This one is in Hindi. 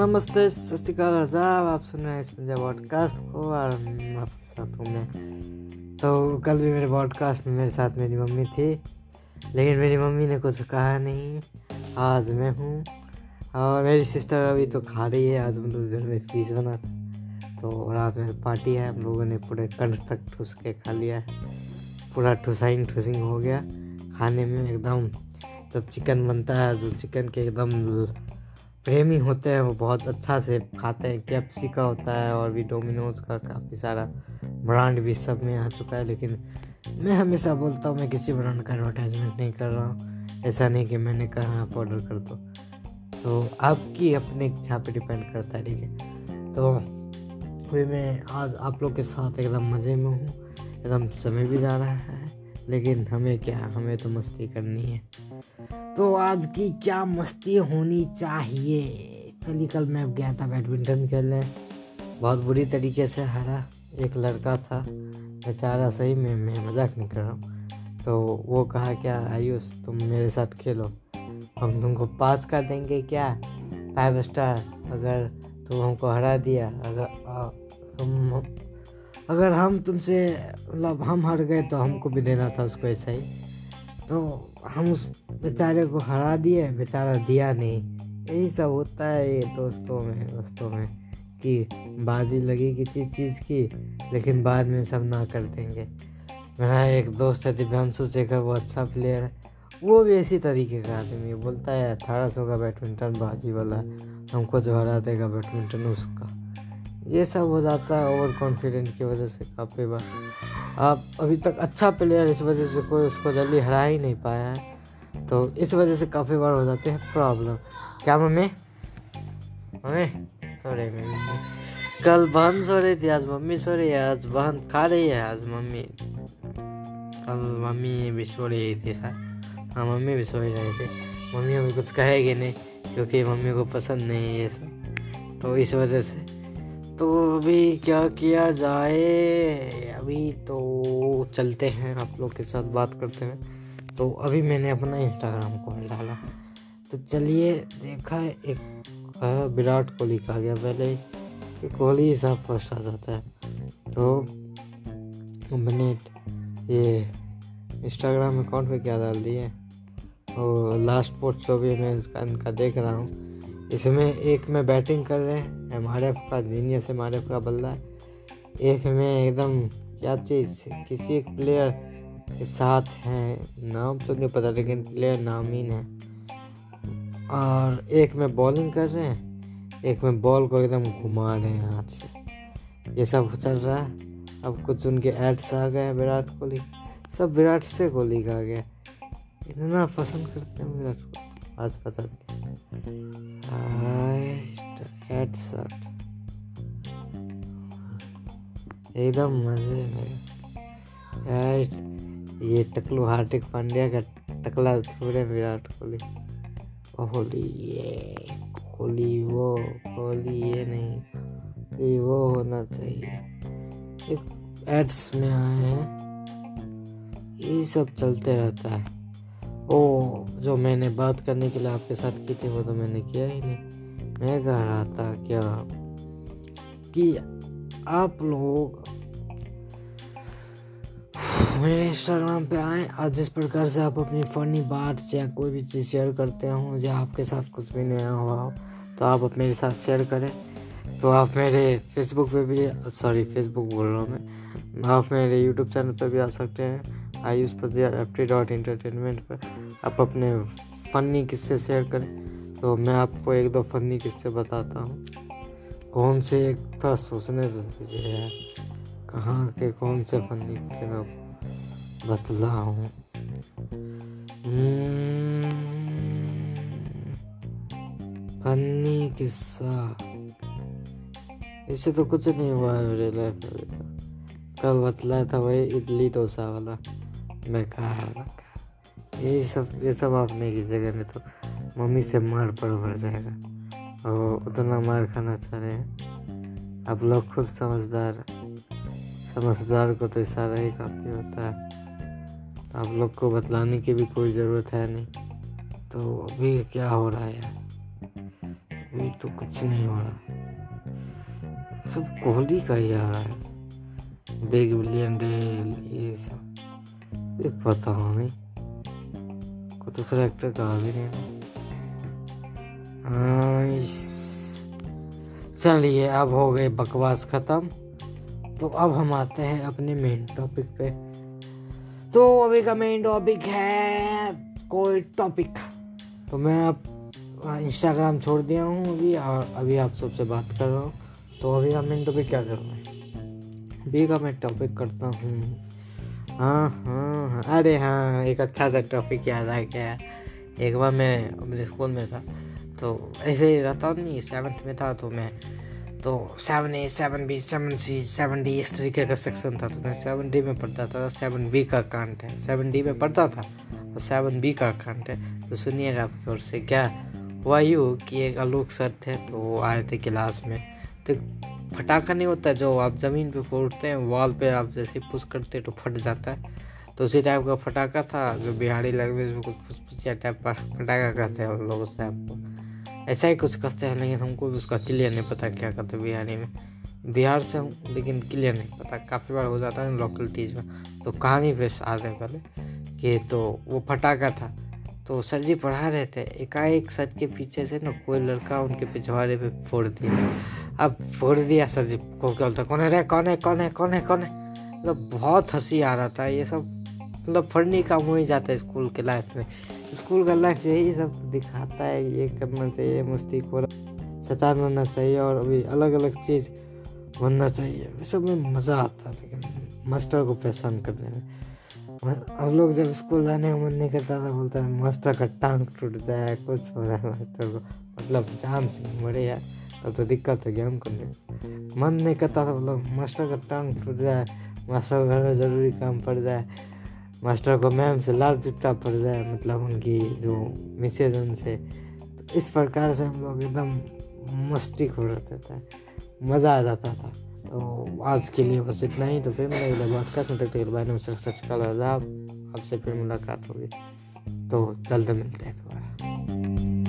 नमस्ते सत आदाब आप सुन रहे हैं इस पंजाब पॉडकास्ट को और आपके साथ हूँ मैं तो कल भी मेरे पॉडकास्ट में मेरे साथ मेरी मम्मी थी लेकिन मेरी मम्मी ने कुछ कहा नहीं आज मैं हूँ और मेरी सिस्टर अभी तो खा रही है आज हम लोग घर में फ़ीस बना था तो रात में पार्टी है हम लोगों ने पूरे कंठ तक ठूस के खा लिया है पूरा ठुसाइंग ठुसिंग हो गया खाने में एकदम जब चिकन बनता है जो चिकन के एकदम प्रेमी होते हैं, वो बहुत अच्छा से खाते हैं। कैप्सी का होता है और भी डोमिनोज का काफ़ी सारा ब्रांड भी सब में आ चुका है। लेकिन मैं हमेशा बोलता हूँ, मैं किसी ब्रांड का एडवर्टाइजमेंट नहीं कर रहा हूँ। ऐसा नहीं कि मैंने कहा आप ऑर्डर कर दो। तो आपकी अपने इच्छा पे डिपेंड करता है, ठीक है? तो अभी मैं आज आप लोग के साथ एकदम मज़े में हूँ। एकदम समय भी जा रहा है, लेकिन हमें क्या, हमें तो मस्ती करनी है। तो आज की क्या मस्ती होनी चाहिए? चलिए, कल मैं गया था बैडमिंटन खेलने। बहुत बुरी तरीके से हारा। एक लड़का था, बेचारा सही में मैं मज़ाक नहीं कर रहा हूँ। तो वो कहा, क्या आयुष, तुम मेरे साथ खेलो। हम तुमको पास कर देंगे क्या? फाइव स्टार अगर तुम हमको हरा दिया, अगर तुम, अगर हम तुमसे मतलब हम हार गए तो हमको भी देना था उसको ऐसा ही। तो हम उस बेचारे को हरा दिए, बेचारा दिया नहीं। यही सब होता है ये दोस्तों में दोस्तों में, कि बाजी लगी किसी चीज़ की, लेकिन बाद में सब ना कर देंगे। मेरा एक दोस्त है, दिव्यांशु शेखर, वो अच्छा प्लेयर है। वो भी इसी तरीके का आदमी बोलता है, अठारह सौ का बैडमिंटन बाजी वाला, हमको जो हरा देगा बैडमिंटन उसका। ये सब हो जाता है ओवर कॉन्फिडेंट की वजह से काफ़ी बार। आप अभी तक अच्छा प्लेयर इस वजह से कोई उसको जल्दी हरा ही नहीं पाया है। तो इस वजह से काफ़ी बार हो जाते हैं प्रॉब्लम क्या मम्मी? मम्मी? Sorry mummy. कल बहन सो रही थी, आज मम्मी सो रही है, आज बहन खा रही है, आज मम्मी। कल मम्मी भी सो रही थी सर हाँ मम्मी भी सो ही रही थी। मम्मी अभी कुछ कहेगी नहीं, क्योंकि मम्मी को पसंद नहीं है ये सब। तो इस वजह से। तो अभी क्या किया जाए? अभी तो चलते हैं, आप लोग के साथ बात करते हैं। तो अभी मैंने अपना इंस्टाग्राम खोल डाला। तो चलिए, देखा एक विराट कोहली का गया। पहले कि कोहली ही सब फ़र्स्ट आ जाता है। तो मैंने ये इंस्टाग्राम अकाउंट पे क्या डाल दिए? और लास्ट पोस्ट जो भी मैं इनका देख रहा हूँ। इसमें एक में बैटिंग कर रहे हैं, एम आर एफ़ का, जीनियस एम आर एफ़ का बल्ला है। एक में एकदम क्या चीज़, किसी एक प्लेयर के साथ हैं, नाम तो नहीं पता, लेकिन प्लेयर नामीन है। और एक में बॉलिंग कर रहे हैं, एक में बॉल को एकदम घुमा रहे हैं हाथ से। ये सब चल रहा है। अब कुछ उनके एड्स आ गए हैं, विराट कोहली। सब विराट से कोहली का आ गया। इतना पसंद करते हैं विराट कोहली आज पता हेडसेट एकदम मज़े में ये टकलू हार्दिक पांड्या का टकला थोड़े विराट कोहली। कोहली ये, कोहली वो, कोहली ये नहीं। ये वो होना चाहिए। एक एड्स में आए हैं। ये सब चलते रहता है। ओ, जो मैंने बात करने के लिए आपके साथ की थी, वो तो मैंने किया ही नहीं। मैं कह रहा था क्या? कि आप लोग मेरे इंस्टाग्राम पे आए, आज जिस प्रकार से आप अपनी फनी बात या कोई भी चीज़ शेयर करते हो, या आपके साथ कुछ भी नया हुआ हो तो आप मेरे साथ शेयर करें। तो आप मेरे फेसबुक पे भी सॉरी फेसबुक बोल रहा हूँ मैं, आप मेरे यूट्यूब चैनल पे भी आ सकते हैं, आयुष पजिया एफ़ टी डॉट इंटरटेनमेंट पर। आप अपने फ़नी किस्से शेयर करें। तो मैं आपको एक दो फनी किस्से बताता हूँ। कौन से एक था सोचने तो दीजिए यार कहाँ के कौन से फनी किस्से मैं बतला हूँ हम्म, फनी किस्सा। इससे तो कुछ नहीं हुआ है मेरे लाइफ में तो कल बतलाया था वही इडली डोसा वाला। मैं कहा ये सब ये सब आपने की जगह में तो मम्मी से मार पड़ पड़ जाएगा। और उतना मार खाना चाह रहे हैं। आप लोग खुद समझदार समझदार को तो इशारा ही काफ़ी होता है। आप लोग को बतलाने की भी कोई ज़रूरत है नहीं। तो अभी क्या हो रहा है यार? अभी तो कुछ नहीं हो रहा। सब कोहली का ही आ रहा है। बिग बिलियन डे ये सब। पता नहीं। को दूसरा एक्टर का भी नहीं चलिए, अब हो गए बकवास खत्म। तो अब हम आते हैं अपने मेन टॉपिक पे। तो अभी का मेन टॉपिक है कोई टॉपिक तो मैं अब इंस्टाग्राम छोड़ दिया हूँ अभी, और अभी आप सबसे बात कर रहा हूँ। तो अभी का मेन टॉपिक क्या करना है? अभी का मैं टॉपिक करता हूँ। हाँ हाँ हाँ। अरे हाँ एक अच्छा सा टॉपिक याद आ गया। एक बार मैं अपने स्कूल में था। तो ऐसे ही रहता नहीं सेवन्थ में था तो मैं तो seven A seven B seven C seven D इस तरीके का सेक्शन था तो मैं सेवन डी में पढ़ता था सेवन बी का कांट है। सेवन डी में पढ़ता था और सेवन बी का कांट है। तो सुनिएगा आपकी ओर से, क्या हुआ कि एक आलोक सर थे तो वो आए थे क्लास में। तो फटाखा नहीं होता जो आप ज़मीन पे फोड़ते हैं वॉल पे आप जैसे पुश करते हैं तो फट जाता है। तो उसी टाइप का फटाखा था, जो बिहारी लैंग्वेज में कुछ फुसफुसिया टाइप का फटाखा कहते हैं उन लोगों से आपको ऐसा ही कुछ कहते हैं, लेकिन हमको भी उसका क्लियर नहीं पता क्या कहते हैं बिहारी में। बिहार से हूँ लेकिन क्लियर नहीं पता। काफ़ी बार हो जाता है लोकल टीज में। तो कहानी पे आते हैं पहले, कि तो वो फटाखा था। तो सर जी पढ़ा रहे थे, एकाएक सर के पीछे से ना कोई लड़का उनके पिछवाड़े पे फोड़ दिया। अब फोड़ दिया सर जी, को क्या बोलता कौन है रे, कौन है कौन है कौन है कौन है? मतलब बहुत हँसी आ रहा था। ये सब मतलब फड़नी काम हो ही जाता है स्कूल के लाइफ में। स्कूल का लाइफ यही सब दिखाता है ये करना चाहिए, मस्ती को सचा बनना चाहिए और अभी अलग अलग चीज़ बनना चाहिए। सब में मज़ा आता है, लेकिन मास्टर को परेशान करने में। हम लोग जब स्कूल जाने का मन नहीं करता था, बोलता है, मास्टर का टांग टूट जाए, कुछ हो जाए मास्टर को। मतलब जान से मरे यार, तब तो दिक्कत है गेम करने मन नहीं करता था मतलब मास्टर का टांग टूट जाए, मास्टर घर में ज़रूरी काम पड़ जाए। मास्टर को मैम से लाल चुट्टा पड़ जाए मतलब उनकी जो मिसेज उनसे। तो इस प्रकार से हम लोग एकदम मस्ती खो रहते थे, मज़ा आ जाता था। तो आज के लिए बस इतना ही। तो फिर मैं इधर बात कर तक बारे में सच कल आजाब आपसे फिर मुलाकात होगी। तो जल्द मिलते हैं दोबारा।